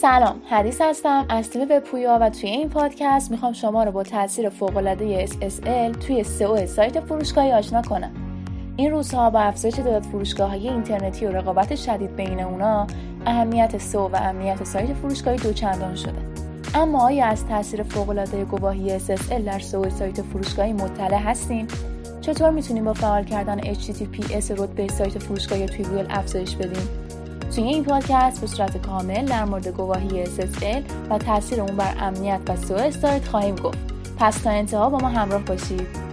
سلام حدیث هستم. از تیم پویا و توی این پادکست می‌خوام شما رو با تاثیر فوق‌العاده SSL توی سئو سایت فروشگاهی آشنا کنم. این روزها با افزایش تعداد فروشگاه های اینترنتی و رقابت شدید بین اونا اهمیت سئو و اهمیت سایت فروشگاهی دوچندان شده. اما آیا از تاثیر فوق‌العاده گواهی SSL در سئو سایت فروشگاهی مطلع هستیم؟ چطور می‌تونیم با فعال کردن HTTPS رتبه سایت فروشگاهی توی گوگل افزایش بدیم؟ توی این پادکست به صورت کامل در مورد گواهی SSL و تاثیر اون بر امنیت و سئو استارت خواهیم گفت پس تا انتها با ما همراه باشید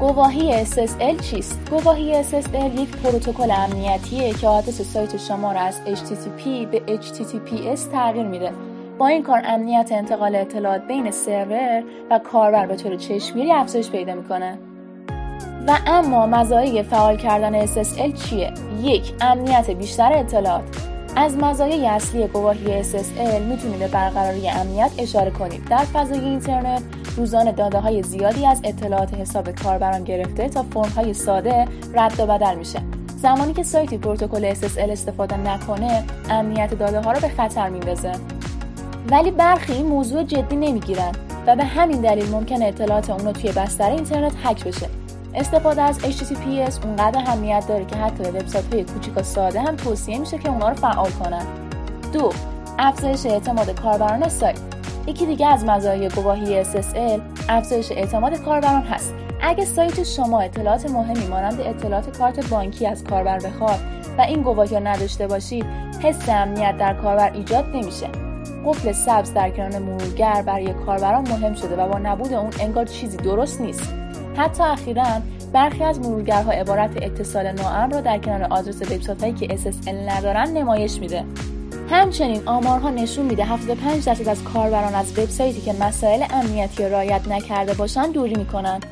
گواهی SSL چیست؟ گواهی SSL یک پروتکل امنیتیه که آدرس سایت شما را از HTTP به HTTPS تغییر میده. با این کار امنیت انتقال اطلاعات بین سرور و کاربر به طور چشمگیری افزایش پیدا می‌کنه. و اما مزایای فعال کردن SSL چیه؟ یک امنیت بیشتر اطلاعات از مزایای اصلی گواهی SSL می‌تونید به برقراری امنیت اشاره کنید. در فضای اینترنت روزانه داده های زیادی از اطلاعات حساب کاربران گرفته تا فرم های ساده رد و بدل میشه. زمانی که سایتی پروتکل SSL استفاده نکنه، امنیت داده ها رو به خطر میندازه. ولی برخی این موضوع جدی نمی‌گیرن و به همین دلیل ممکن اطلاعات اونو توی بستر اینترنت هک بشه. استفاده از HTTPS اونقدر اهمیت داره که حتی به وبسایت های کوچیک و ساده هم توصیه میشه که اونا رو فعال کنن. دو افزایش اعتماد کاربران سایت یکی دیگه از مزایای گواهی SSL افزایش اعتماد کاربران هست. اگه سایت شما اطلاعات مهمی مانند اطلاعات کارت بانکی از کاربر بخواد و این گواهی رو نداشته باشید، حس امنیت در کاربر ایجاد نمیشه. قفل سبز در کنار مرورگر برای کاربران مهم شده و با نبود اون انگار چیزی درست نیست. حتی اخیرا برخی از مرورگرها عبارت اتصال ناامن را در کنار آدرس وبسایت‌هایی که SSL ندارن نمایش میده. همچنین آمارها نشون میده 75 درصد از کاربران از وبسایتی که مسائل امنیتی را رعایت نکرده باشند دوری می‌کنند.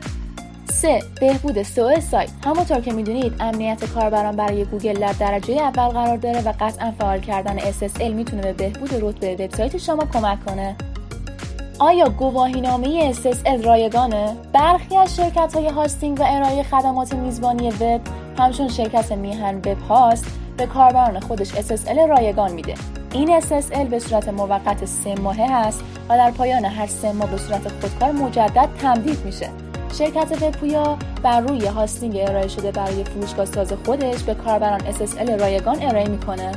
3. بهبود سئو سایت همونطور که می‌دونید امنیت کاربران برای گوگل در درجه اول قرار داره و قطعا فعال کردن SSL می‌تونه به بهبود رتبه وبسایت شما کمک کنه. آیا گواهینامه SSL رایگانه؟ برخی از شرکت های hosting و ارائه خدمات میزبانی وب همچون شرکت میهن وب هاست به کاربران خودش SSL رایگان میده. این SSL به صورت موقت سه ماهه هست و در پایان هر سه ماه به صورت خودکار مجدد تمدید میشه. شرکت وبپویا بر روی hosting ارائه شده برای فروشگاه ساز خودش به کاربران SSL رایگان ارائه می‌کنه.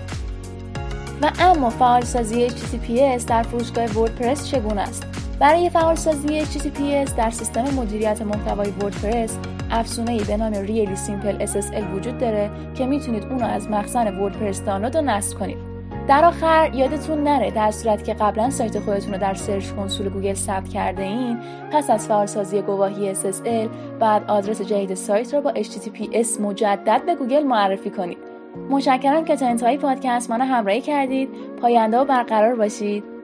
و اما فعالسازی HTTPS در فروشگاه وردپرس چگونه است؟ برای فعالسازی HTTPS در سیستم مدیریت محتوای وردپرس افزونه‌ای به نام Really Simple SSL وجود داره که می‌تونید اونو از مخزن وردپرس دانلود و نصب کنید. در آخر یادتون نره در صورتی که قبلا سایت خودتون رو در Search Console گوگل ثبت کردین پس از فعالسازی گواهی SSL باید آدرس جدید سایت رو با HTTPS مجدد به گوگل معرفی کنید. متشکرم که تا انتهای پادکست منو همراهی کردید. پاینده و برقرار باشید.